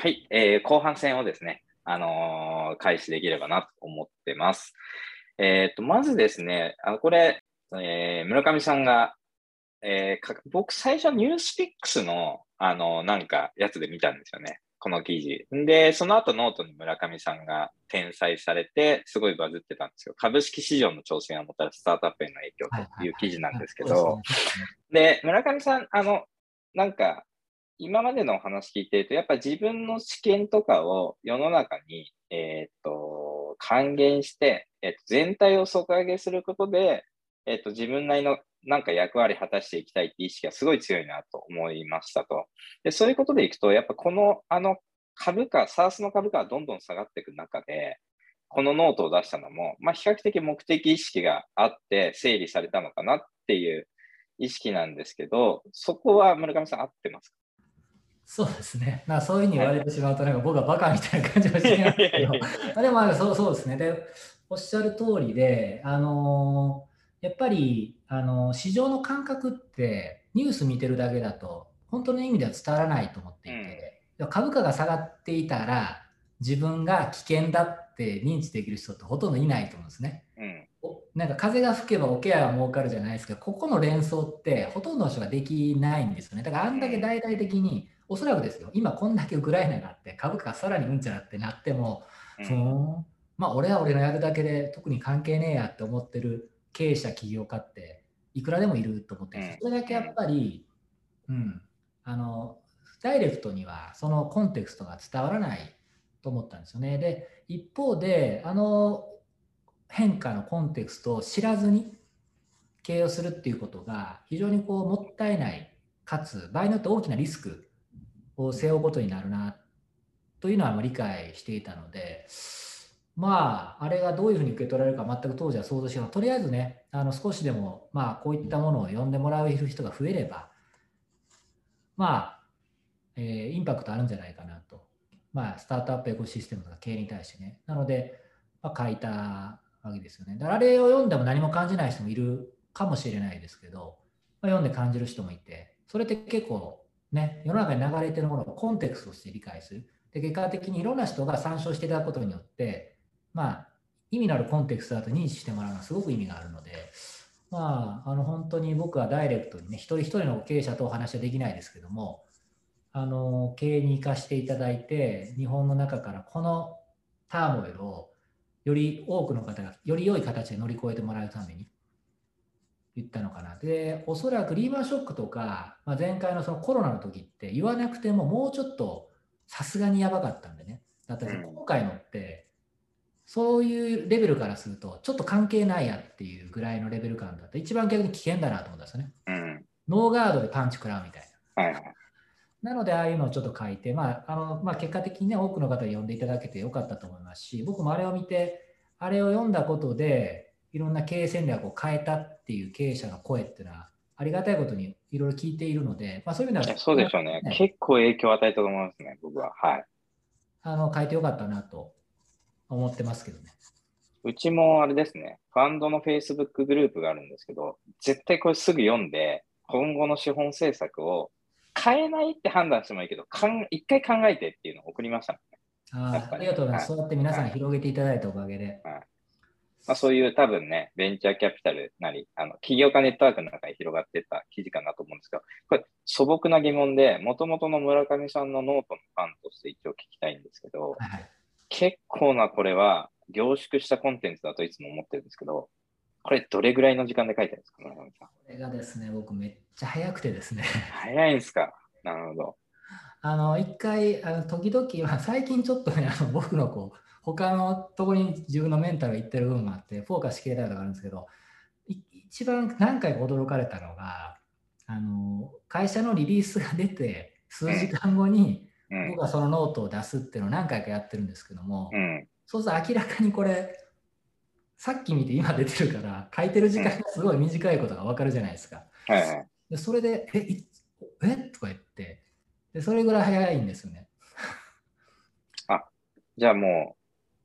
はい、えー、後半戦をですね、あのー、開始できればなと思ってます。えっ、と、まずですね、あのこれ、えー、村上さんが、えー、僕最初 NewsPicks の、あのなんかやつで見たんですよね。この記事。で、その後ノートに村上さんが転載されて、すごいバズってたんですよ。株式市場の挑戦をもたらすスタートアップへの影響という記事なんですけど、で、村上さん、あの、なんか、今までのお話聞いてると、やっぱ自分の知見とかを世の中に、えっ、と、還元して、えっ、と、全体を底上げすることで、えっ、と、自分なりのなんか役割果たしていきたいって意識がすごい強いなと思いましたと。で、そういうことでいくと、やっぱこの、あの、株価、サースの株価がどんどん下がっていく中で、このノートを出したのも、まあ、比較的目的意識があって整理されたのかなっていう意識なんですけど、そこは村上さん合ってますか？そうですね。まあ、そういうふうに言われてしまうと、なんか僕はバカみたいな感じもしますけど、でもそうそうですね。で、おっしゃる通りで、あのー、やっぱり、あのー、市場の感覚ってニュース見てるだけだと、本当の意味では伝わらないと思っていて、うん、株価が下がっていたら、自分が危険だって認知できる人ってほとんどいないと思うんですね。うん、なんか風が吹けばおケアは儲かるじゃないですか、ここの連想ってほとんどの人ができないんですよね。だからあんだけ大々的におそらくですよ、今こんだけウクライナがあって、株価がさらにうんちゃらってなっても、うん、そのまあ、俺は俺のやるだけで特に関係ねえやって思ってる経営者、起業家っていくらでもいると思って、それだけやっぱり、うん、あの、ダイレクトにはそのコンテクストが伝わらないと思ったんですよね。で、一方で、あの変化のコンテクストを知らずに経営をするっていうことが非常にこうもったいない、かつ場合によって大きなリスクを背負うことになるなというのは理解していたので、まあ、あれがどういうふうに受け取られるか全く当時は想像してとりあえずね、あの少しでも、まあ、こういったものを読んでもらう人が増えれば、まあ、えー、インパクトあるんじゃないかなと。まあ、スタートアップエコシステムとか経営に対してね。なので、まあ、書いたわけですよね。だからあれを読んでも何も感じない人もいるかもしれないですけど、まあ、読んで感じる人もいて、それって結構ね、世の中に流れてるものをコンテクストとして理解する。で、結果的にいろんな人が参照していただくことによって、まあ、意味のあるコンテクストだと認知してもらうのはすごく意味があるので、まあ、あの本当に僕はダイレクトにね、一人一人の経営者とお話はできないですけども、あの経営に生かしていただいて、日本の中からこのターモエルをより多くの方がより良い形で乗り越えてもらうために、言ったのかな。で、おそらくリーマンショックとか、まあ、前回のそのコロナの時って言わなくてももうちょっとさすがにやばかったんでね。だって今回のって、そういうレベルからすると、ちょっと関係ないやっていうぐらいのレベル感だった。一番逆に危険だなと思ったんですよね。うん、ノーガードでパンチ食らうみたいな。はいなので、ああいうのをちょっと書いて、まああのまあ、結果的にね、多くの方に読んでいただけてよかったと思いますし、僕もあれを見て、あれを読んだことで、いろんな経営戦略を変えたっていう経営者の声っていうのは、ありがたいことにいろいろ聞いているので、まあ、そういう意味では、そうでしょうね、ね、結構影響を与えたと思いますね、僕は。はい。あの、変えてよかったなと思ってますけどね。うちもあれですね、ファンドの Facebook グループがあるんですけど、絶対これすぐ読んで、今後の資本政策を変えないって判断してもいいけど、かん一回考えてっていうのを送りましたね。あありがとうございます、はい、そうやって皆さん広げていただいたおかげで。はいまあ、そういう多分ね、ベンチャーキャピタルなり、あの、起業家ネットワークの中に広がってた記事かなと思うんですが、これ素朴な疑問で、もともとの村上さんのノートのファンとして一応聞きたいんですけど、はい、結構なこれは凝縮したコンテンツだといつも思ってるんですけど、これどれぐらいの時間で書いてるんですか、村上さん？これがですね、僕めっちゃ早くてですね。早いんですか？なるほど。あの、一回、あの時々、最近ちょっとね、あの僕のこう、他のところに自分のメンタルがいってる部分があって、フォーカスしきれないとかあるんですけど、一番何回か驚かれたのが、あの会社のリリースが出て、数時間後に僕はそのノートを出すっていうのを何回かやってるんですけども、うん、そうすると明らかにこれ、さっき見て今出てるから、書いてる時間がすごい短いことが分かるじゃないですか。でそれで、え、え？とか言って、でそれぐらい早いんですよね。あ、じゃあもう、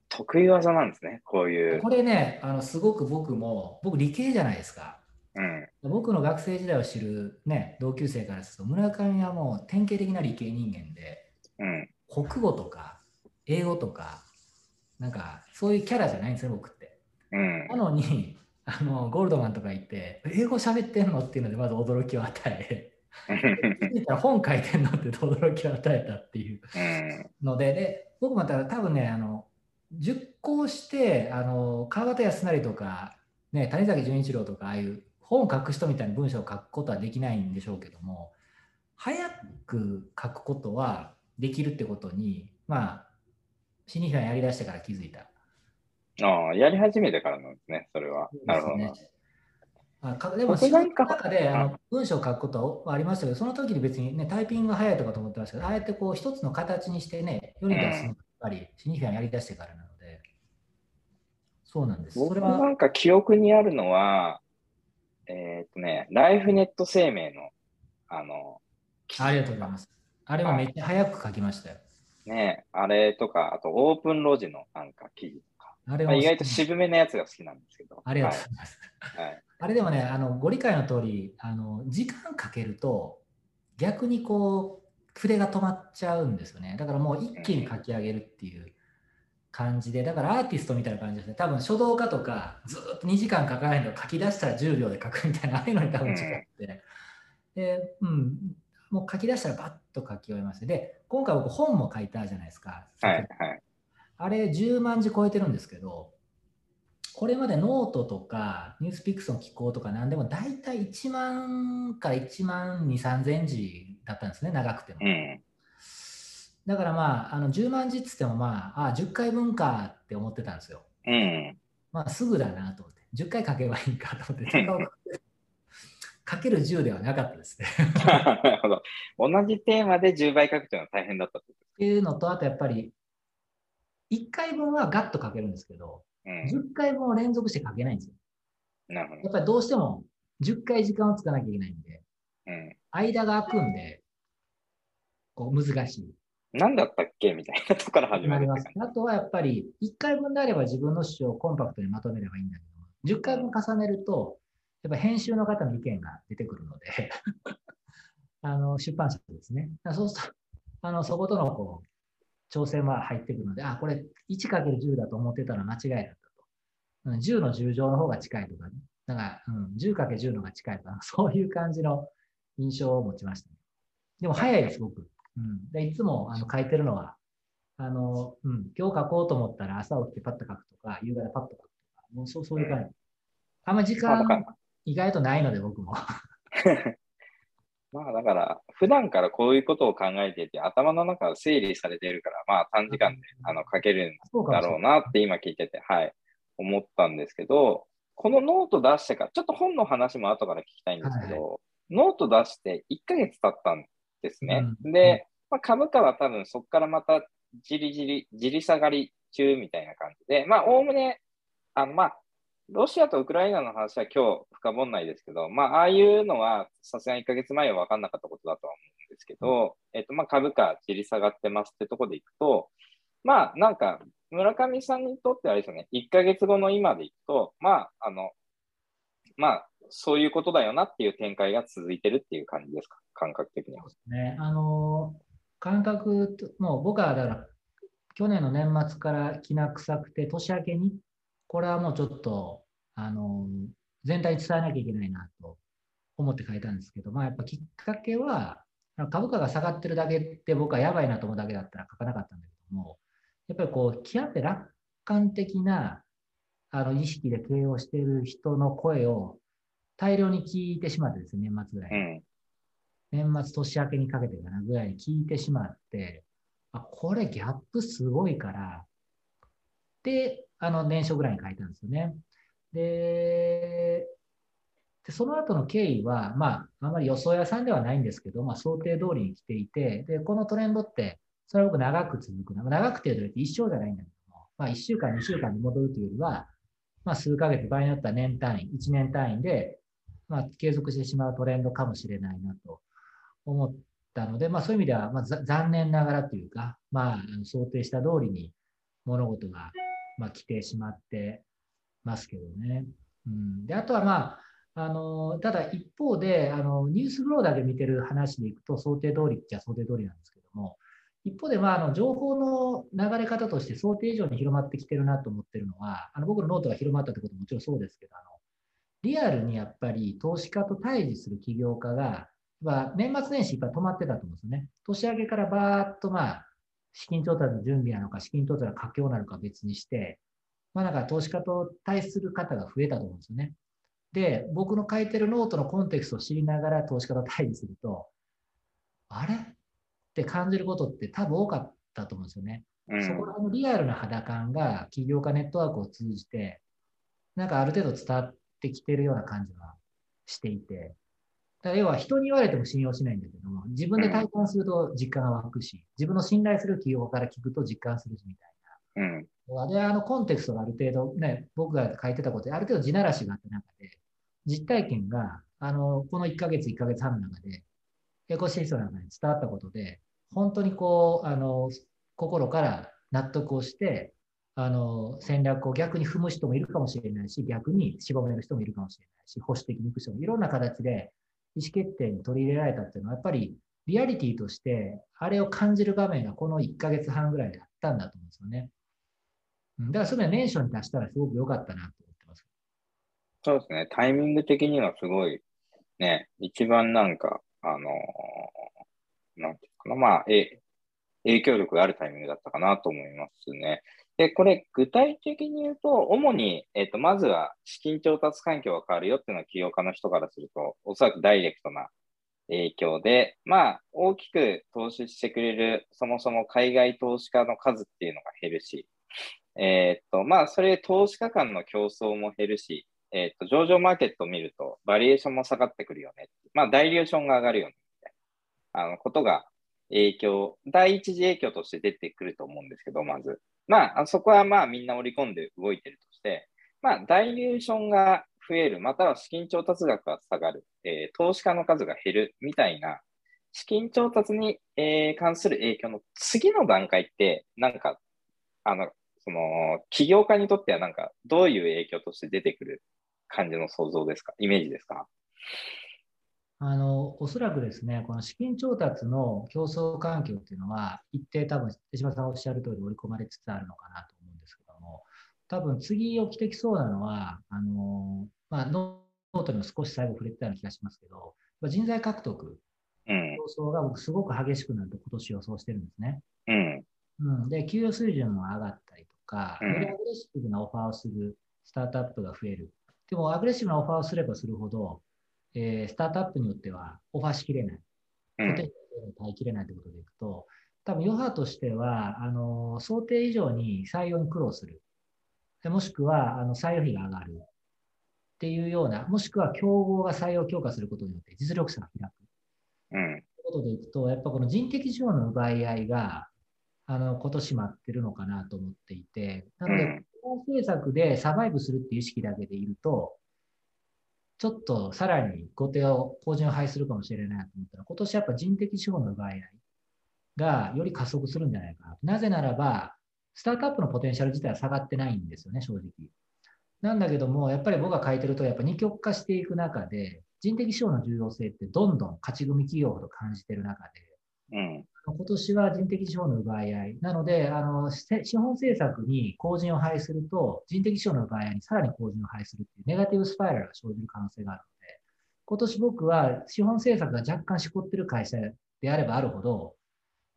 得意技なんですね、こういう。これね、あのすごく僕も、僕理系じゃないですか。うん、僕の学生時代を知る、ね、同級生からすると、村上はもう典型的な理系人間で、うん、国語とか英語とか、なんかそういうキャラじゃないんですよ、僕って。うんなのに、あのゴールドマンとか行って、英語喋ってんのっていうので、まず驚きを与え、本書いてんのって驚きを与えたっていううんので、で僕また多分ね、あの熟考して、あの川端康成とか、ね、谷崎潤一郎とか、ああいう本を書く人みたいな文章を書くことはできないんでしょうけども、早く書くことはできるってことに、まあ、死にひはやりだしてから気づいた。ああ、やり始めてからなんですね、それは。なるほどな。あかでも、僕仕事のなんか中であうの文章を書くことはありましたけど、その時に別に、ね、タイピングが早いとかと思ってましたけど、ああやってこう一つの形にしてね、世に出すのぱりシニフィアンやりだしてからなので、そうなんです。そ僕れは、なんか記憶にあるのは、えーっとね、ライフネット生命の、あの、ありがとうございます。あれはめっちゃ早く書きましたよ。ね、あれとか、あとオープンロジのなんか記事とか、まあ、あれは意外と渋めのやつが好きなんですけど。ありがとうございます。はい。はい あれでもね、あのご理解の通り、あの時間かけると、逆にこう、筆が止まっちゃうんですよね。だからもう一気に書き上げるっていう感じで、だからアーティストみたいな感じですね。多分書道家とか、ずっと2時間書かないの書き出したら10秒で書くみたいな、ああいうのに多分近くて。で、うん、もう書き出したらバッと書き終えます。で、今回僕本も書いたじゃないですか。はい、はい。あれ10万字超えてるんですけど、これまでノートとか NewsPicks の寄稿とか何でも大体1万から1万2、3000字だったんですね、長くても。うん。だからまあ、あの10万字っつってもまあ、あ10回分かって思ってたんですよ。うん。まあ、すぐだなと思って。10回書けばいいかと思って。書ける10ではなかったですね。なるほど。同じテーマで10倍書くというのは大変だったってこっていうのと、あとやっぱり、1回分はガッと書けるんですけど、と。う10回分を連続して書けないんですよ。ん。なるほやっぱりどうしても10回時間をつかなきゃいけないんで、ど。うん。間が空くんで、こう難しい。何だったっけみたいなとこから始まなります。あとはやっぱり、1回分であれば自分の主張をコンパクトにまとめればいいんだけど、10回分重ねると、やっぱ編集の方の意見が出てくるので、あの出版社ですね。そうすると、あのそことのこう調整は入ってくるので、あ、これ 1×10 だと思ってたら間違いだったと。うん10の10乗の方が近いとかね。だから、うん、10×10 の方が近いとか、そういう感じの印象を持ちましたね。でも早いです、僕。うん、でいつもあの書いてるのは、あの、うん、今日書こうと思ったら朝起きてパッと書くとか、夕方パッと書くとか、もうそうそういう感じ。あんま時間意外とないので、僕も。まあだから、普段からこういうことを考えていて、頭の中が整理されているから、まあ短時間であの書けるん。だろうないって今聞いてて、はい、思ったんですけど、このノート出してから、ちょっと本の話も後から聞きたいんですけど、ノート出して1ヶ月経ったんですね。うんで、まあ、株価は多分そこからまたじりじり、じり下がり中みたいな感じで、まあ、おおむね、あの、まあ、ロシアとウクライナの話は今日深掘んないですけど、まあ、ああいうのはさすがに1ヶ月前は分かんなかったことだとは思うんですけど、えっと、まあ、株価じり下がってますってところでいくと、まあ、なんか、村上さんにとってはあれですよね、1ヶ月後の今でいくと、まあ、あの、まあ、そういうことだよなっていう展開が続いてるっていう感じですか、感覚的には。ね、あの、感覚と、もう僕はだから、去年の年末からきな臭くて、年明けに、これはもうちょっと、あの、全体に伝えなきゃいけないなと思って書いたんですけど、まあやっぱきっかけは、株価が下がってるだけって僕はやばいなと思うだけだったら書かなかったんだけども、やっぱりこう、極めて楽観的なあの意識で経営をしている人の声を大量に聞いてしまってですね、年末ぐらいに。うん。年末年明けにかけてかなぐらいに聞いてしまって、あ、これギャップすごいから、で、あの、年初ぐらいに書いたんですよね。で、でその後の経緯は、まあ、あまり予想屋さんではないんですけど、まあ、想定通りに来ていて、で、このトレンドって、それは僕長く続くな。長くて言うと一生じゃないんだけども、まあ、1週間、2週間に戻るというよりは、まあ、数ヶ月、場合によっては年単位、1年単位で、まあ、継続してしまうトレンドかもしれないなと思ったので、まあ、そういう意味では、まあ、残念ながらというか、まあ、想定した通りに物事が、まあ、来てしまってますけどね。うん、であとは、まあ、あのただ一方であの、ニュースフローだけ見てる話でいくと、想定通りっちゃ想定通りなんですけども、一方で、まあ、あの情報の流れ方として想定以上に広まってきてるなと思ってるのは、あの僕のノートが広まったってことももちろんそうですけど、あのリアルにやっぱり投資家と対峙する起業家が、まあ、年末年始いっぱい止まってたと思うんですよね。年明けからバーっと、まあ、資金調達の準備なのか、資金調達の佳境なのか別にして、まあ、なんか投資家と対する方が増えたと思うんですよね。で、僕の書いてるノートのコンテクストを知りながら投資家と対峙すると、あれ？って感じることって多分多かったと思うんですよね。うん、そこらのリアルな肌感が起業家ネットワークを通じて、なんかある程度伝わってきてるような感じはしていて、要は人に言われても信用しないんだけども、自分で体感すると実感が湧くし、自分の信頼する起業家から聞くと実感するしみたいな。うん、で、あのコンテクストがある程度ね、僕が書いてたことで、ある程度地ならしがあった中で、実体験が、あの、この1ヶ月、1ヶ月半の中で、エコシステムの中に伝わったことで、本当にこう、あの、心から納得をして、あの、戦略を逆に踏む人もいるかもしれないし、逆に絞める人もいるかもしれないし、保守的に行く人もいろんな形で意思決定に取り入れられたっていうのは、やっぱりリアリティとして、あれを感じる場面がこの1ヶ月半ぐらいであったんだと思うんですよね。だからそういうのは年初に達したらすごく良かったなと思ってます。そうですね。タイミング的にはすごい、ね、一番なんか、あのー、なんていうかな、まあ、え、影響力があるタイミングだったかなと思いますね。で、これ、具体的に言うと、主に、えっ、ー、と、まずは資金調達環境が変わるよっていうのは起業家の人からすると、おそらくダイレクトな影響で、まあ、大きく投資してくれる、そもそも海外投資家の数っていうのが減るし、えっ、ー、と、まあ、それ投資家間の競争も減るし、えっ、ー、と、上場マーケットを見ると、バリエーションも下がってくるよね。まあ、ダイリューションが上がるよね。あの、ことが影響、第一次影響として出てくると思うんですけど、まず。まあ、そこはまあみんな織り込んで動いてるとして、まあ、ダイリューションが増える、または資金調達額が下がる、えー、投資家の数が減るみたいな、資金調達に、えー、関する影響の次の段階って、なんか、あの、その、起業家にとってはなんか、どういう影響として出てくる感じの想像ですか？イメージですか？あの、おそらくですね、この資金調達の競争環境っていうのは、一定多分、手島さんおっしゃる通り織り込まれつつあるのかなと思うんですけども、多分次起きてきそうなのは、あの、まあ、ノートにも少し最後触れてたような気がしますけど、人材獲得、競争が僕すごく激しくなると今年予想してるんですね。うん。うん、で、給与水準も上がったりとか、よりアグレッシブなオファーをするスタートアップが増える。でも、アグレッシブなオファーをすればするほど、えー、スタートアップによってはオファーしきれない。ポテンシャル耐えきれないということでいくと、多分余波としては、あの、想定以上に採用に苦労する。もしくは、あの、採用費が上がる。っていうような、もしくは競合が採用強化することによって実力差が開く。うん。ということでいくと、やっぱこの人的資本の奪い合いが、あの、今年待ってるのかなと思っていて、なので、政策でサバイブするっていう意識だけでいると、ちょっとさらに後手を、後陣を廃するかもしれないと思ったら、今年やっぱ人的資本の奪い合いがより加速するんじゃないかな。なぜならば、スタートアップのポテンシャル自体は下がってないんですよね、正直。なんだけども、やっぱり僕が書いてると、やっぱ二極化していく中で、人的資本の重要性ってどんどん勝ち組企業ほど感じてる中で、うん、今年は人的資本の奪い合い。なので、あの、資本政策に後陣を配すると、人的資本の奪い合いにさらに後陣を配するっていうネガティブスパイラルが生じる可能性があるので、今年僕は資本政策が若干しこってる会社であればあるほど、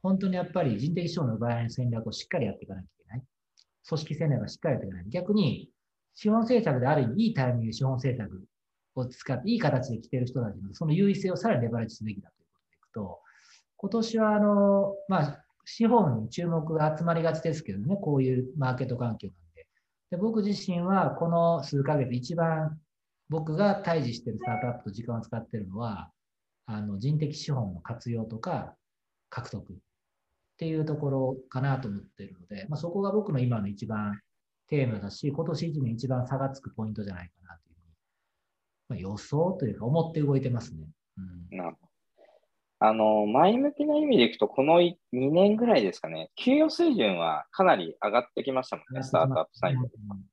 本当にやっぱり人的資本の奪い合いの戦略をしっかりやっていかなきゃいけない。組織戦略がしっかりやっていかない。逆に、資本政策である意味いいタイミングで資本政策を使って、いい形で来てる人たちのその優位性をさらにレバレッジすべきだということでいくと、今年はあの、まあ、資本に注目が集まりがちですけどね、こういうマーケット環境なんで。で僕自身はこの数ヶ月一番僕が対峙しているスタートアップと時間を使っているのは、あの人的資本の活用とか獲得っていうところかなと思っているので、まあ、そこが僕の今の一番テーマだし、今年1年一番差がつくポイントじゃないかなというふうに、まあ、予想というか思って動いてますね。うん、なるほど。あの、前向きな意味でいくと、この2年ぐらいですかね、給与水準はかなり上がってきましたもんね、スタートアップサイド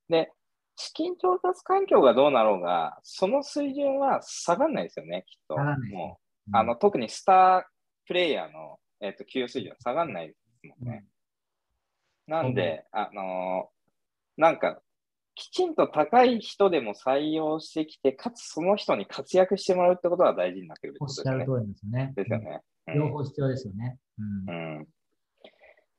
で。資金調達環境がどうなろうが、その水準は下がらないですよね、きっと。もう、あの、特にスタープレイヤーの、えっ、ー、と、給与水準は下がらないですもんね。なんで、あのー、なんか、きちんと高い人でも採用してきて、かつその人に活躍してもらうってことが大事になってくるってことですね。おっしゃる通りですね。ですよね。両方必要ですよね。うん、うん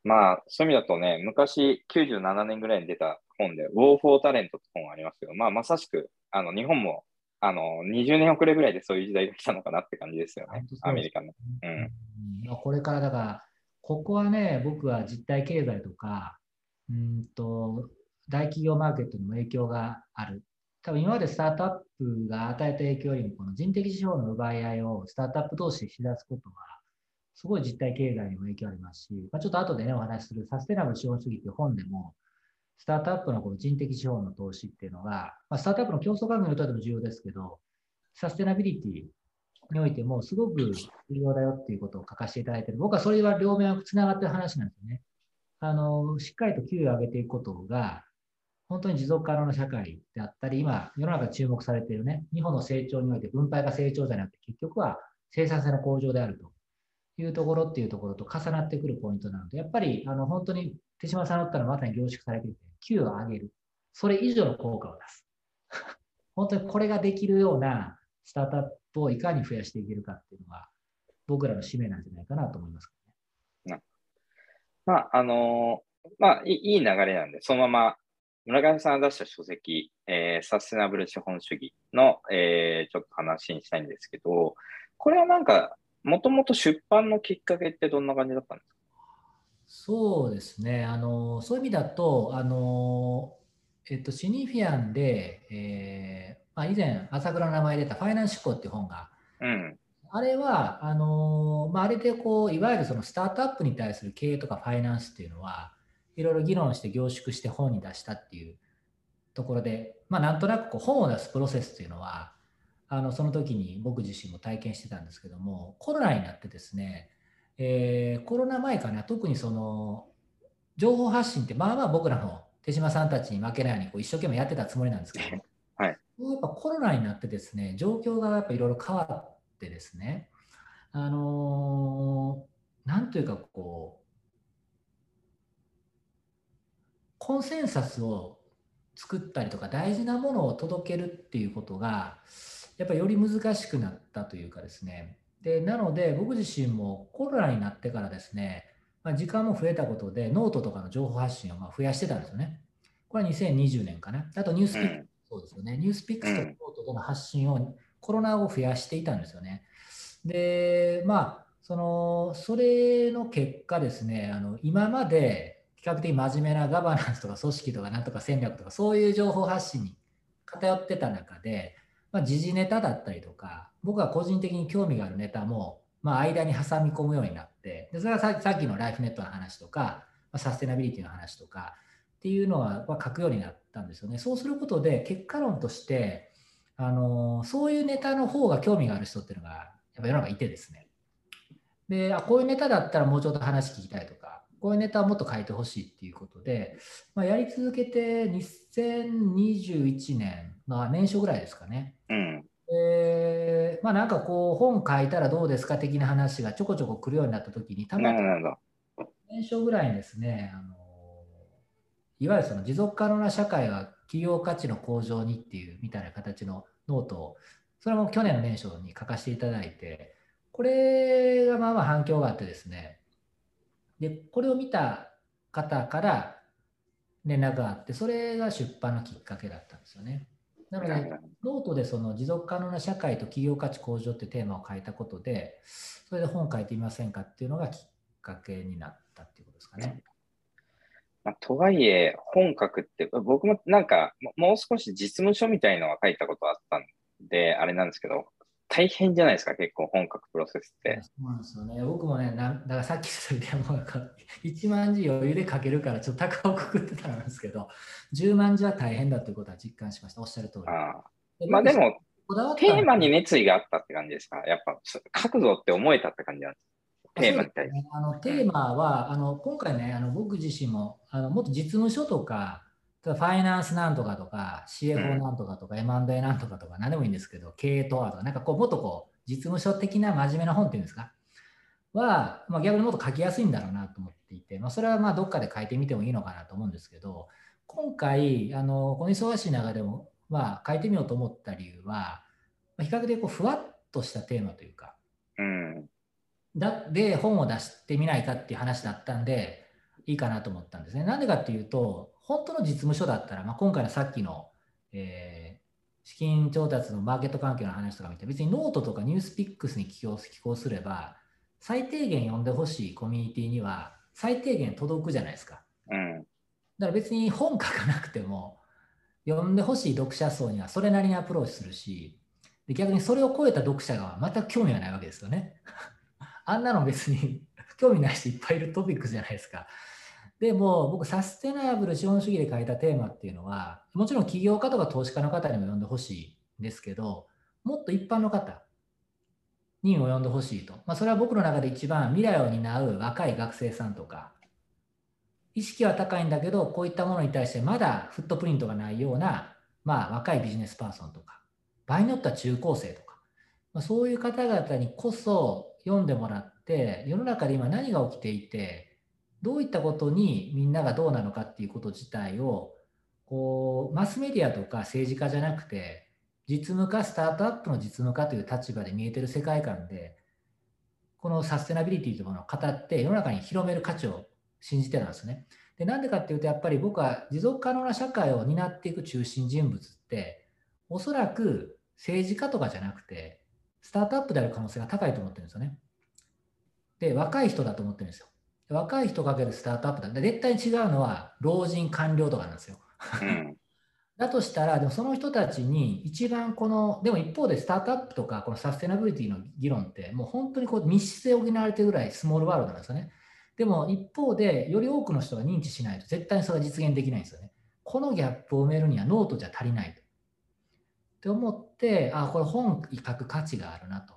まあ、そういう意味だとね、昔97年ぐらいに出た本で、ウォー・フォー・タレントって本がありますけど、まあ、まさしく、あの、日本も、あの、20年遅れぐらいでそういう時代が来たのかなって感じですよね、アメリカの。うん。うん、これからだから、ここはね、僕は実体経済とか、うんと、大企業マーケットにも影響がある。多分今までスタートアップが与えた影響よりも、この人的資本の奪い合いをスタートアップ同士でしだすことは、すごい実体経済にも影響ありますし、まあ、ちょっと後でね、お話しするサステナブル資本主義という本でも、スタートアップのこの人的資本の投資っていうのが、まあ、スタートアップの競争環境にとっても重要ですけど、サステナビリティにおいてもすごく重要だよっていうことを書かせていただいてる。僕はそれは両面つながってる話なんですよね。あの、しっかりと給与を上げていくことが、本当に持続可能な社会であったり、今、世の中注目されているね、日本の成長において分配が成長じゃなくて、結局は生産性の向上であるというところっていうところと重なってくるポイントなので、やっぱりあの本当に手島さんだったらまさに凝縮されていて、給を上げる。それ以上の効果を出す。本当にこれができるようなスタートアップをいかに増やしていけるかっていうのが、僕らの使命なんじゃないかなと思います、ね。まあ、あのー、まあい、いい流れなんで、そのまま村上さんが出した書籍、えー、サステナブル資本主義の、えー、ちょっと話にしたいんですけど、これはなんかもともと出版のきっかけってどんな感じだったんですか？そうですね、あのそういう意味だと、あのえっと、シニフィアンで、えーまあ、以前、朝倉の名前出たファイナンシコっていう本が、うん、あれは、あのまあ、あれでこう、いわゆるそのスタートアップに対する経営とかファイナンスっていうのは、いろいろ議論して凝縮して本に出したっていうところで、まあ、なんとなくこう本を出すプロセスっていうのは、あのその時に僕自身も体験してたんですけどもコロナになってですね、えー、コロナ前かな特にその情報発信ってまあまあ僕らの手島さんたちに負けないようにこう一生懸命やってたつもりなんですけど、はい、やっぱコロナになってですね状況がやっぱいろいろ変わってですねあのー、なんというかこうコンセンサスを作ったりとか大事なものを届けるっていうことがやっぱりより難しくなったというかですね。でなので僕自身もコロナになってからですね、まあ、時間も増えたことでノートとかの情報発信をま増やしてたんですよね。これは2020年かな。あと NewsPicks そうですよね。 NewsPicks とノートとの発信をコロナ後増やしていたんですよね。で、まあ、そのそれの結果ですね、あの今まで比較的真面目なガバナンスとか組織とかなんとか戦略とかそういう情報発信に偏ってた中で、まあ、時事ネタだったりとか、僕は個人的に興味があるネタも、まあ、間に挟み込むようになって、でそれはさっきのライフネットの話とか、まあ、サステナビリティの話とかっていうのは書くようになったんですよね。そうすることで、結果論として、あのそういうネタの方が興味がある人っていうのが、やっぱ世の中いてですね。であ、こういうネタだったらもうちょっと話聞きたいと、こういうネタをもっと書いてほしいっていうことで、まあ、やり続けて2021年、まあ、年初ぐらいですかね。うん、えー、まあなんかこう本書いたらどうですか的な話がちょこちょこ来るようになった時にたまたま年初ぐらいにですねあのいわゆるその持続可能な社会は企業価値の向上にっていうみたいな形のノートをそれも去年の年初に書かせていただいてこれがまあまあ反響があってですねで、これを見た方から連絡があって、それが出版のきっかけだったんですよね。なので、ノートでその持続可能な社会と企業価値向上ってテーマを書いたことで、それで本を書いてみませんかっていうのがきっかけになったっていうことですかね。まあ、とはいえ、本書くって、僕もなんか、もう少し実務書みたいのは書いたことあったんで、あれなんですけど、大変じゃないですか、結構本格プロセスって。そうなんですよね。僕もね、なだからさっき言ったように、1万字余裕で書けるから、ちょっと高をくくってたんですけど、10万字は大変だということは実感しました。おっしゃる通り。あまあでも、テーマに熱意があったって感じですか？やっぱ書くぞって思えたって感じなんですテーマに対して。ね、あのテーマは、あの今回ね、あの僕自身もあのもっと実務書とか、ファイナンスなんとかとか、CFO なんとかとか、M&A なんとかとか、何でもいいんですけど、経営とはとか、なんかこう、もっとこう、実務書的な真面目な本っていうんですか、は、まあ、逆にもっと書きやすいんだろうなと思っていて、まあ、それはまあどっかで書いてみてもいいのかなと思うんですけど、今回、あのこの忙しい中でも、まあ、書いてみようと思った理由は、比較的こうふわっとしたテーマというか、うん、だで本を出してみないかっていう話だったんで、いいかなと思ったんですね。なんでかっていうと、本当の実務書だったら、まあ、今回のさっきの、えー、資金調達のマーケット環境の話とか見て、別にノートとか NewsPicks に寄稿すれば、最低限読んでほしいコミュニティには最低限届くじゃないですか。うん、だから別に本書かなくても、読んでほしい読者層にはそれなりにアプローチするし、で逆にそれを超えた読者が全く興味がないわけですよね。あんなの別に興味ない人いっぱいいるトピックスじゃないですか。でも僕、サステナブル資本主義で書いたテーマっていうのは、もちろん起業家とか投資家の方にも読んでほしいんですけど、もっと一般の方にも読んでほしいと。まあ、それは僕の中で一番未来を担う若い学生さんとか、意識は高いんだけど、こういったものに対してまだフットプリントがないような、まあ、若いビジネスパーソンとか、場合によっては中高生とか、まあ、そういう方々にこそ読んでもらって、世の中で今何が起きていて、どういったことにみんながどうなのかっていうこと自体を、こう、マスメディアとか政治家じゃなくて、実務家、スタートアップの実務家という立場で見えてる世界観で、このサステナビリティというものを語って世の中に広める価値を信じてたんですね。で、なんでかっていうと、やっぱり僕は持続可能な社会を担っていく中心人物って、おそらく政治家とかじゃなくて、スタートアップである可能性が高いと思ってるんですよね。で、若い人だと思ってるんですよ。若い人かけるスタートアップだ。絶対に違うのは、老人、官僚とかなんですよ。だとしたら、でもその人たちに一番この、でも一方でスタートアップとか、このサステナビリティの議論って、もう本当にこう密室で行われてるぐらいスモールワールドなんですよね。でも一方で、より多くの人が認知しないと絶対にそれは実現できないんですよね。このギャップを埋めるにはノートじゃ足りないと。って思って、あ、これ本書く価値があるなと。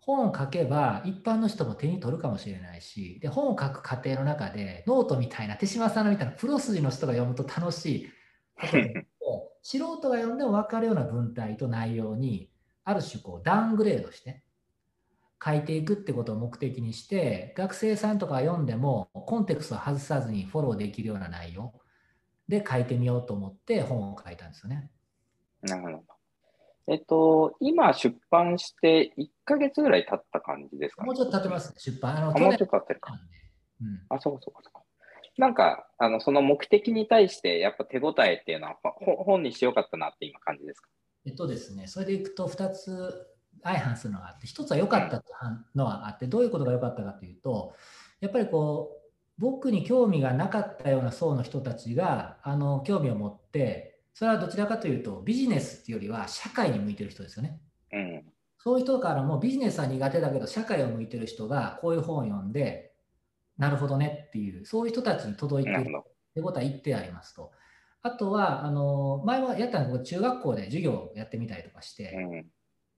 本を書けば一般の人も手に取るかもしれないし、で本を書く過程の中でノートみたいな手島さんのみたいなプロ筋の人が読むと楽しい 素人が読んでも分かるような文体と内容にある種こうダウングレードして書いていくってことを目的にして学生さんとか読んでもコンテクストを外さずにフォローできるような内容で書いてみようと思って本を書いたんですよね。なるほど。えっと、今出版して1か月ぐらい経った感じですか、ね、もうちょっと経ってます、出版。あのもうちょっと経ってるか。うん、あ、そうかそうかそうか。なんか、あの、その目的に対して、やっぱ手応えっていうのは、本にしてよかったなって今感じですか？えっとですね、それでいくと2つ相反するのがあって、1つは良かったのはあって、どういうことが良かったかというと、やっぱりこう、僕に興味がなかったような層の人たちが、あの、興味を持って、それはどちらかというと、ビジネスっていうよりは社会に向いてる人ですよね。うん、そういう人からもビジネスは苦手だけど、社会を向いてる人がこういう本を読んで、なるほどねっていう、そういう人たちに届いているってことは言ってありますと。あとは、あの前はやったのは中学校で授業をやってみたりとかして、うん、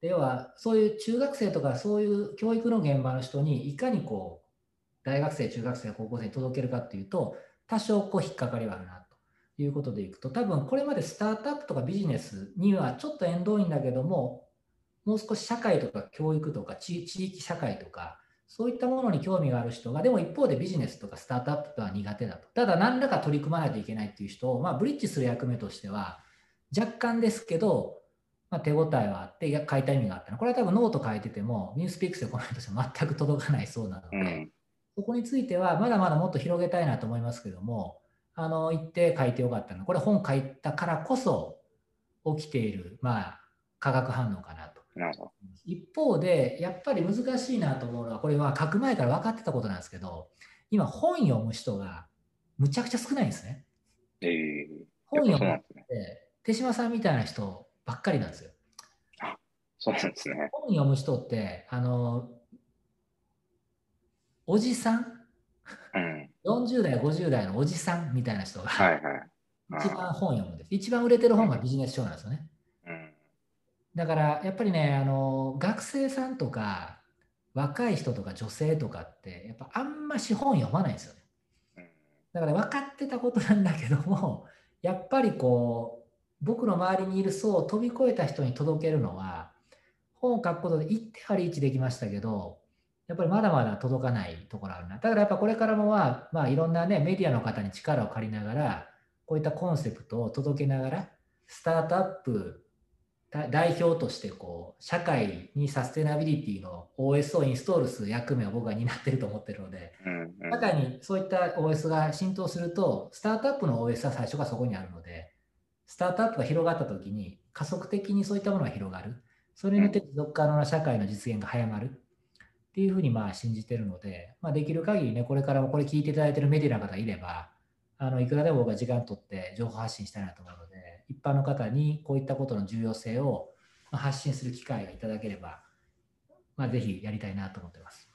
で要はそういう中学生とかそういう教育の現場の人にいかにこう大学生、中学生、高校生に届けるかっていうと、多少こう引っかかりはあるなということでいくと、多分これまでスタートアップとかビジネスにはちょっと縁遠いんだけども、もう少し社会とか教育とか地域社会とか、そういったものに興味がある人が、でも一方でビジネスとかスタートアップとは苦手だと。ただ何らか取り組まないといけないっていう人を、まあ、ブリッジする役目としては、若干ですけど、まあ、手応えはあって、書いた意味があったの。これは多分ノート書いてても、 NewsPicks でこの人として全く届かないそうなので、うん、そこについてはまだまだもっと広げたいなと思いますけども、あの、言って書いてよかったの。これ本書いたからこそ起きている、まあ、化学反応かなと。一方で、やっぱり難しいなと思うのは、これは書く前から分かってたことなんですけど、今、本読む人がむちゃくちゃ少ないんですね。えー、本読むって、手島さんみたいな人ばっかりなんですよ。あそうなんですね。本読む人って、あの、おじさん、うん、40代、50代のおじさんみたいな人が、一番本読むんです。一番売れてる本がビジネス書なんですよね。だからやっぱりねあの学生さんとか若い人とか女性とかってやっぱあんまし本読まないんですよね。だから分かってたことなんだけどもやっぱりこう僕の周りにいる層を飛び越えた人に届けるのは本を書くことで一手張り一できましたけどやっぱりまだまだ届かないところあるな。だからやっぱこれからもは、まあ、いろんなね、メディアの方に力を借りながら、こういったコンセプトを届けながら、スタートアップ代表としてこう社会にサステナビリティの OS をインストールする役目を僕は担ってると思ってるので、うんうん、にそういった OS が浸透すると、スタートアップの OS は最初がそこにあるので、スタートアップが広がったときに加速的にそういったものが広がる。それによって持続可能な社会の実現が早まる。っていうふうにまあ信じてるので、まあ、できる限りね、これからもこれ聞いていただいているメディアの方がいれば、あのいくらでも僕は時間取って情報発信したいなと思うので、一般の方にこういったことの重要性を発信する機会がいただければ、まあ、ぜひやりたいなと思ってます。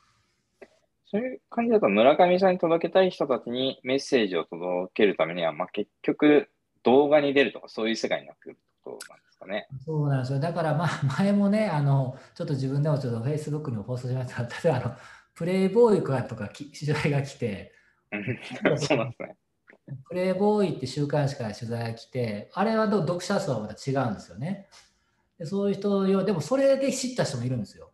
そういう感じだと、村上さんに届けたい人たちにメッセージを届けるためには、まあ、結局、動画に出るとか、そういう世界になってくるとなんですかね。そうなんですよ。だから、まあ、前もね、あの、ちょっと自分でもちょっと Facebook にも放送しましたが、例えば、あの、プレイボーイとか取材が来て、そうなんですね。プレイボーイって週刊誌から取材が来て、あれは読者数はまた違うんですよね。でそういう人よ、でもそれで知った人もいるんですよ。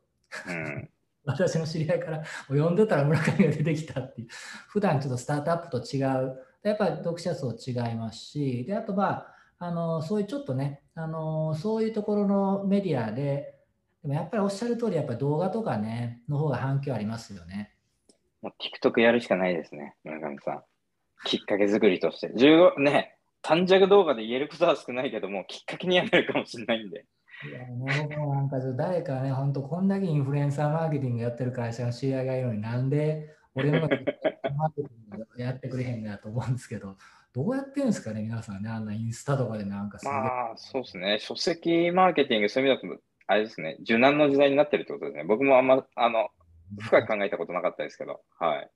うん、私の知り合いから読んでたら村上が出てきたっていう、普段ちょっとスタートアップと違う、やっぱり読者層違いますし、であとまあ、あのそういうちょっとねあの、そういうところのメディアで、でもやっぱりおっしゃる通り、やっぱり動画とかね、の方が反響ありますよね。もう TikTok やるしかないですね、村上さん。きっかけ作りとして。15ね、短尺動画で言えることは少ないけども、きっかけにはなるかもしれないんで。いやもうなんか誰かね、本当こんだけインフルエンサーマーケティングやってる会社の知り合いがいるのになんで俺のマーケティングやってくれへんのやと思うんですけど、どうやってるんですかね、皆さんね、あんなインスタとかでなんかまあ、そうですね。書籍マーケティング、そういう意味だと、あれですね、柔軟の時代になってるってことですね。僕もあんま、あの、深く考えたことなかったですけど、はい。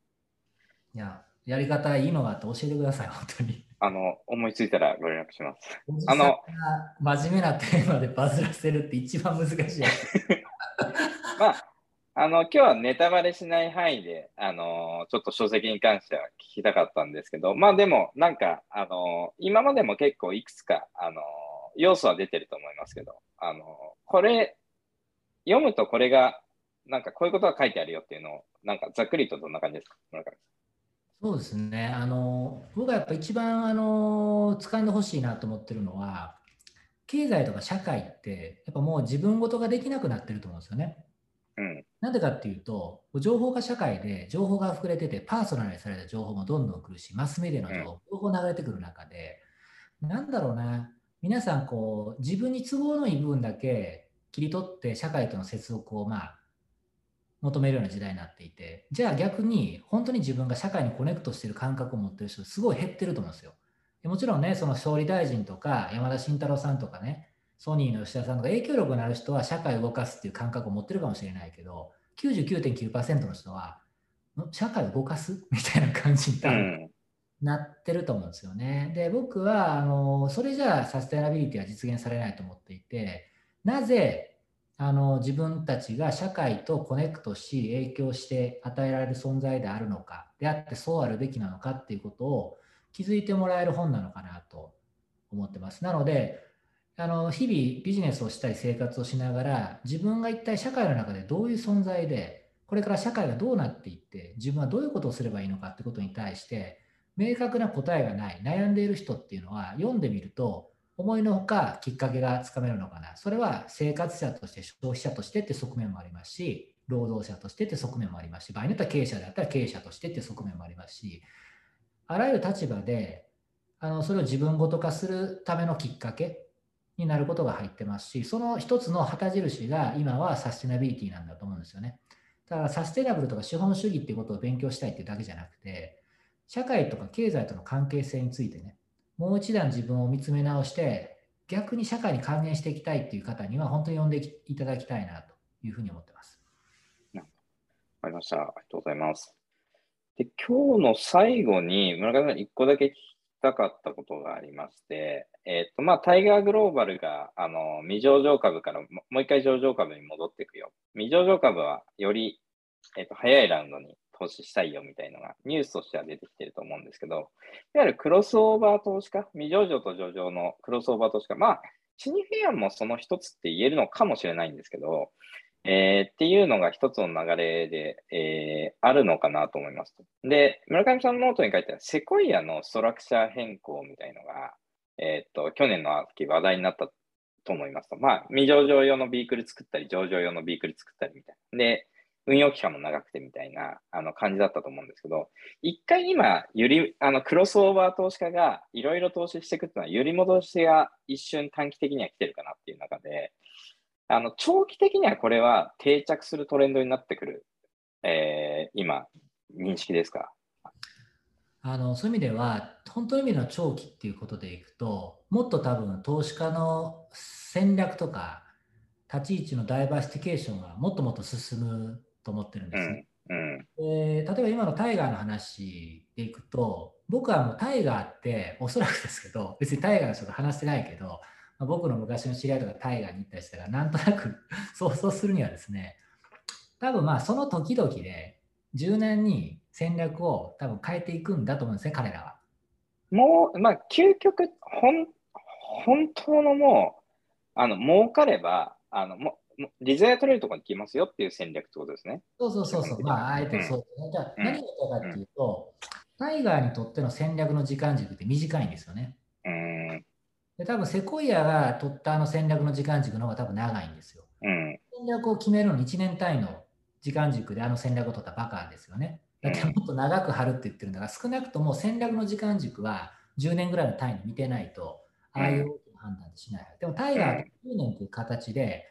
いや、やり方いいのがあって教えてください、本当に。あの、思いついたらご連絡します。あの、真面目なテーマでバズらせるって一番難しい。まあ、あの、今日はネタバレしない範囲で、あの、ちょっと書籍に関しては聞きたかったんですけど、まあでも、なんか、あの、今までも結構いくつか、あの、要素は出てると思いますけど、あの、これ、読むとこれが、なんかこういうことが書いてあるよっていうのを、なんかざっくりとどんな感じですか？村上さん。そうですね。あの、僕がやっぱ一番、あの、掴んでほしいなと思ってるのは、経済とか社会って、やっぱもう自分ごとができなくなってると思うんですよね。うん。なんでかっていうと、情報化社会で情報が溢れてて、パーソナライズされた情報もどんどん来るし、マスメディアの情報、情報流れてくる中で、なんだろうな、皆さんこう、自分に都合のいい部分だけ切り取って社会との接続をまあ求めるような時代になっていて、じゃあ逆に本当に自分が社会にコネクトしてる感覚を持ってる人すごい減ってると思うんですよ。もちろんね、その総理大臣とか山田慎太郎さんとかね、ソニーの吉田さんとか影響力のある人は社会を動かすっていう感覚を持ってるかもしれないけど、99.9%の人は社会を動かす？みたいな感じになってると思うんですよね。で、僕はあのそれじゃあサステナビリティは実現されないと思っていて、なぜあの自分たちが社会とコネクトし影響して与えられる存在であるのかであってそうあるべきなのかっていうことを気づいてもらえる本なのかなと思ってます。なのであの日々ビジネスをしたり生活をしながら自分が一体社会の中でどういう存在でこれから社会がどうなっていって自分はどういうことをすればいいのかってことに対して明確な答えがない悩んでいる人っていうのは読んでみると思いのほかきっかけがつかめるのかな。それは生活者として、消費者としてって側面もありますし、労働者としてって側面もありますし、場合によっては経営者であったら経営者としてって側面もありますし、あらゆる立場で、あのそれを自分ごと化するためのきっかけになることが入ってますし、その一つの旗印が今はサステナビリティなんだと思うんですよね。だからサステナブルとか資本主義っていうことを勉強したいっていうだけじゃなくて、社会とか経済との関係性についてね、もう一段自分を見つめ直して、逆に社会に還元していきたいっていう方には、本当に呼んでいただきたいなというふうに思ってます。わかりました。ありがとうございます。で今日の最後に、村上さん、1個だけ聞きたかったことがありまして、え、ー、と、まあ、タイガーグローバルが、あの、未上場株からもう一回上場株に戻っていくよ。未上場株はより、え、ー、と、早いラウンドに投資したいよみたいなのがニュースとしては出てきてると思うんですけど、いわゆるクロスオーバー投資家、未上場と上場のクロスオーバー投資家、まあ、シニフィアンもその一つって言えるのかもしれないんですけど、えー、っていうのが一つの流れで、えー、あるのかなと思います。で、村上さんのノートに書いてあるセコイアのストラクチャー変更みたいのが、えー、っと、去年の秋話題になったと思いますと。まあ、未上場用のビークル作ったり、上場用のビークル作ったりみたいな。で、運用期間も長くてみたいなあの感じだったと思うんですけど、一回今、ゆりあのクロスオーバー投資家がいろいろ投資していくっていうのは、揺り戻しが一瞬短期的には来てるかなっていう中で、あの、長期的にはこれは定着するトレンドになってくる、えー、今、認識ですか？あのそういう意味では、本当の意味の長期っていうことでいくと、もっと多分投資家の戦略とか、立ち位置のダイバーシティケーションがもっともっと進むと思ってるんですね。うんうん、で例えば今のタイガーの話でいくと、僕はもうタイガーって、おそらくですけど、別にタイガーの人と話してないけど、まあ、僕の昔の知り合いとかタイガーに行ったりしたら、なんとなく 想像するにはですね、多分まあその時々で柔軟に戦略を多分変えていくんだと思うんですね、彼らは。もう、まあ究極、ほん本当のもう、あの儲かれば、あのもリザヤ取れるところに行きますよっていう戦略ってことですね。そうそうそうそう、まあ、あえてそうですね。うん、じゃあ、何が言ったかっていうと、うん、タイガーにとっての戦略の時間軸って短いんですよね。うんで多分セコイアが取ったあの戦略の時間軸の方が多分長いんですよ。うん、戦略を決めるのに1年単位の時間軸であの戦略を取ったバカですよね。だってもっと長く張るって言ってるんだから少なくとも戦略の時間軸は10年ぐらいの単位で見てないとああいう判断しない。でもタイガーは10年という形で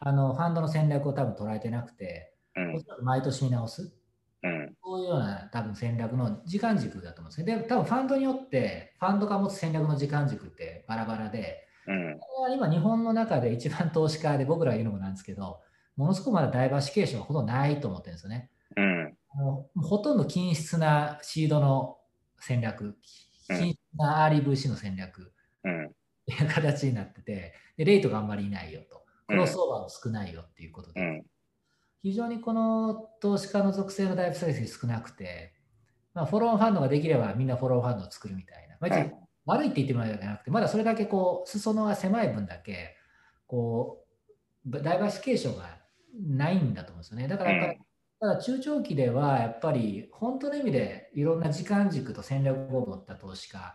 あのファンドの戦略を多分捉えてなくて、おそらく毎年見直す。うん、そういうような多分戦略の時間軸だと思うんですね。で、多分ファンドによって、ファンドが持つ戦略の時間軸ってバラバラで、うん、これは今日本の中で一番投資家で僕らが言うのもなんですけど、ものすごくまだダイバーシケーションはほとんどないと思ってるんですよね。うん、あのほとんど均質なシードの戦略、均質なアーリー VC の戦略、うん、っていう形になっててで、レートがあんまりいないよと、クロスオーバーも少ないよっていうことで。うん非常にこの投資家の属性のダイバーシティ少なくて、まあ、フォローオンファンドができればみんなフォローオンファンドを作るみたいな。まあ、悪いって言ってるわけじゃなくて、まだそれだけこう、裾野が狭い分だけ、こう、ダイバーシフィケーションがないんだと思うんですよね。だからやっぱり、ただ中長期ではやっぱり本当の意味でいろんな時間軸と戦略を持った投資家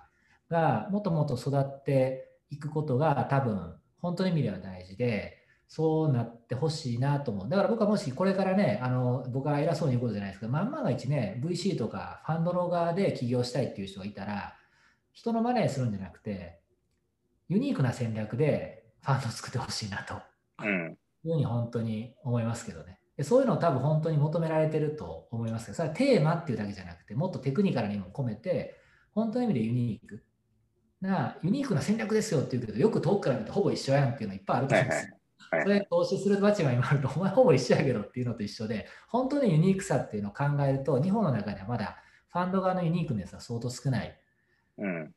がもっともっと育っていくことが多分本当の意味では大事で、そうなってほしいなと思う。だから僕はもしこれからね、あの僕は偉そうに言うことじゃないですけど、まんまが一ね、VC とかファンドの側で起業したいっていう人がいたら、人のマネーするんじゃなくて、ユニークな戦略でファンドを作ってほしいなと、うん、いうふうに本当に思いますけどね。でそういうのを多分本当に求められてると思いますけど、それはテーマっていうだけじゃなくて、もっとテクニカルにも込めて、本当の意味でユニークな、ユニークな戦略ですよって言うけど、よく遠くから見てほぼ一緒やんっていうのいっぱいあると思うんですよ。はいはいそれ投資する立場にもあると、お前ほぼ一緒やけどっていうのと一緒で、本当にユニークさっていうのを考えると、日本の中ではまだファンド側のユニークネスは相当少ない。うん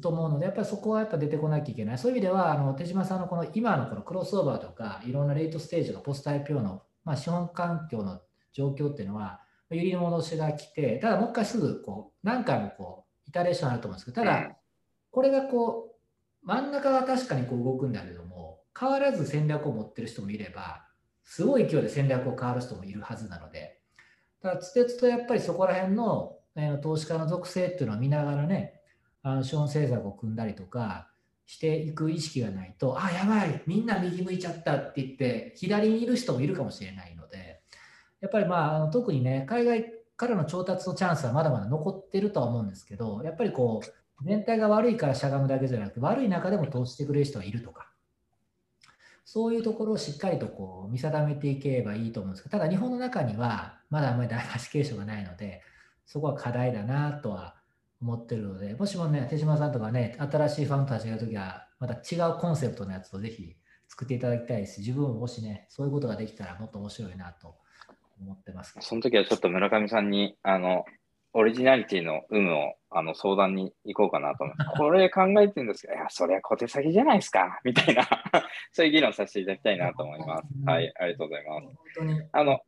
と思うので、やっぱりそこはやっぱ出てこなきゃいけない。そういう意味では、あの手島さんのこの今のこのクロスオーバーとか、いろんなレートステージのポスト IPO の、まあ、資本環境の状況っていうのは、揺り戻しが来て、ただもう一回すぐこう何回もこうイタレーションあると思うんですけど、ただ、これがこう真ん中は確かにこう動くんだけども、変わらず戦略を持ってる人もいれば、すごい勢いで戦略を変わる人もいるはずなので、ただ、つてつとやっぱりそこら辺の、えー、投資家の属性っていうのを見ながらね、あの資本政策を組んだりとかしていく意識がないと、あ、やばい、みんな右向いちゃったって言って、左にいる人もいるかもしれないので、やっぱりまあ、あの特にね、海外からの調達のチャンスはまだまだ残ってるとは思うんですけど、やっぱりこう、全体が悪いからしゃがむだけじゃなくて、悪い中でも投資してくれる人がいるとか、そういうところをしっかりとこう見定めていけばいいと思うんですけど、ただ日本の中にはまだあまりダイバーシケーションがないので、そこは課題だなとは思ってるので、もしもね、手島さんとかね、新しいファンと立ち上げるときは、また違うコンセプトのやつをぜひ作っていただきたいし、自分ももしね、そういうことができたらもっと面白いなと思ってます。その時はちょっと村上さんに、あの、オリジナリティの有無をあの相談に行こうかなと思います。これ考えてるんですけど、いや、そりゃ小手先じゃないですか、みたいな そういう議論させていただきたいなと思います。はい、ありがとうございます。あの、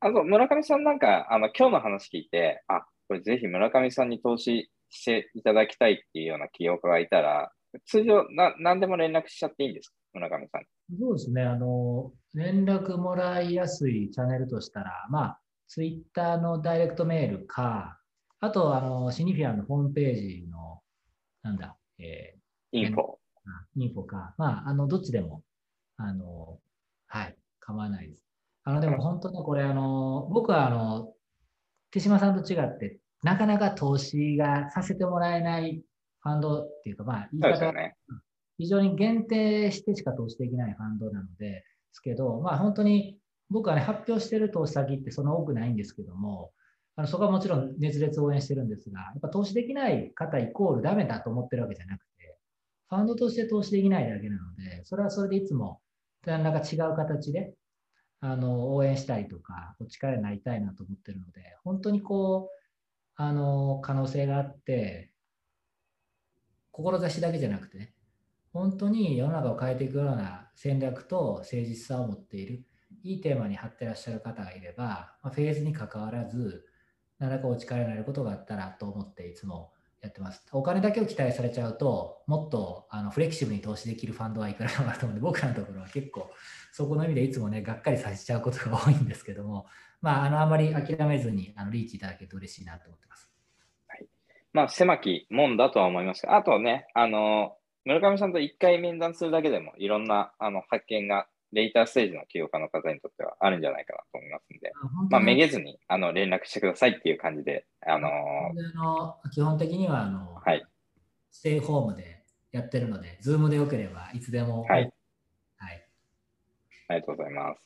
あの村上さんなんか、あの今日の話聞いて、あ、これぜひ村上さんに投資していただきたいっていうような企業家がいたら、通常な、何でも連絡しちゃっていいんですか？村上さん。そうですね。あの、連絡もらいやすいチャンネルとしたら、まあ、ツイッターのダイレクトメールか、あと、あの、シニフィアのホームページの、なんだ、えー、インフォ。インフォか。まあ、あの、どっちでも、あの、はい、構わないです。あの、でも本当にこれ、あの、僕は、あの、手島さんと違って、なかなか投資がさせてもらえないファンドっていうか、まあ、言い方、ね、非常に限定してしか投資できないファンドなので、ですけど、まあ、本当に僕はね、発表してる投資先ってそんな多くないんですけども、あのそこはもちろん熱烈応援してるんですが、やっぱ投資できない方イコールダメだと思ってるわけじゃなくて、ファンドとして投資できないだけなので、それはそれでいつも何らか違う形であの応援したいとか、お力になりたいなと思ってるので、本当にこう、あの可能性があって、志だけじゃなくてね、本当に世の中を変えていくような戦略と誠実さを持っている、いいテーマに張ってらっしゃる方がいれば、まあ、フェーズにかかわらず、何らかお力になることがあったらと思っていつもやってます。お金だけを期待されちゃうと、もっとあのフレキシブルに投資できるファンドはいくらでもあると思うんで、僕らのところは結構そこの意味でいつもね、がっかりさせちゃうことが多いんですけども、まあ、あのあまり諦めずにあのリーチいただけると嬉しいなと思ってます。はい、まあ、狭きもんだとは思いますが、あとね、あの、村上さんと一回面談するだけでも、いろんなあの発見が、レーターステージの起業家の方にとってはあるんじゃないかなと思いますので、まあ、めげずにあの連絡してくださいっていう感じで、あのー、基本的にはあの、はい、ステイホームでやってるので、 Zoom でよければいつでも。はい。はい、ありがとうございます。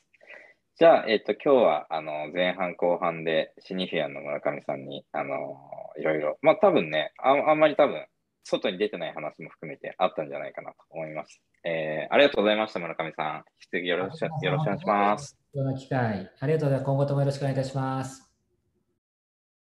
じゃあ、えっ、と、今日は、あの、前半後半で、シニフィアンの村上さんに、あの、いろいろ、まあ、多分ね、ああんまり多分、外に出てない話も含めてあったんじゃないかなと思います。えー、ありがとうございました、村上さん。引き続きよろしくお願いします。よろしくお願いします。機会、ありがとうございます。今後ともよろしくお願いいたします。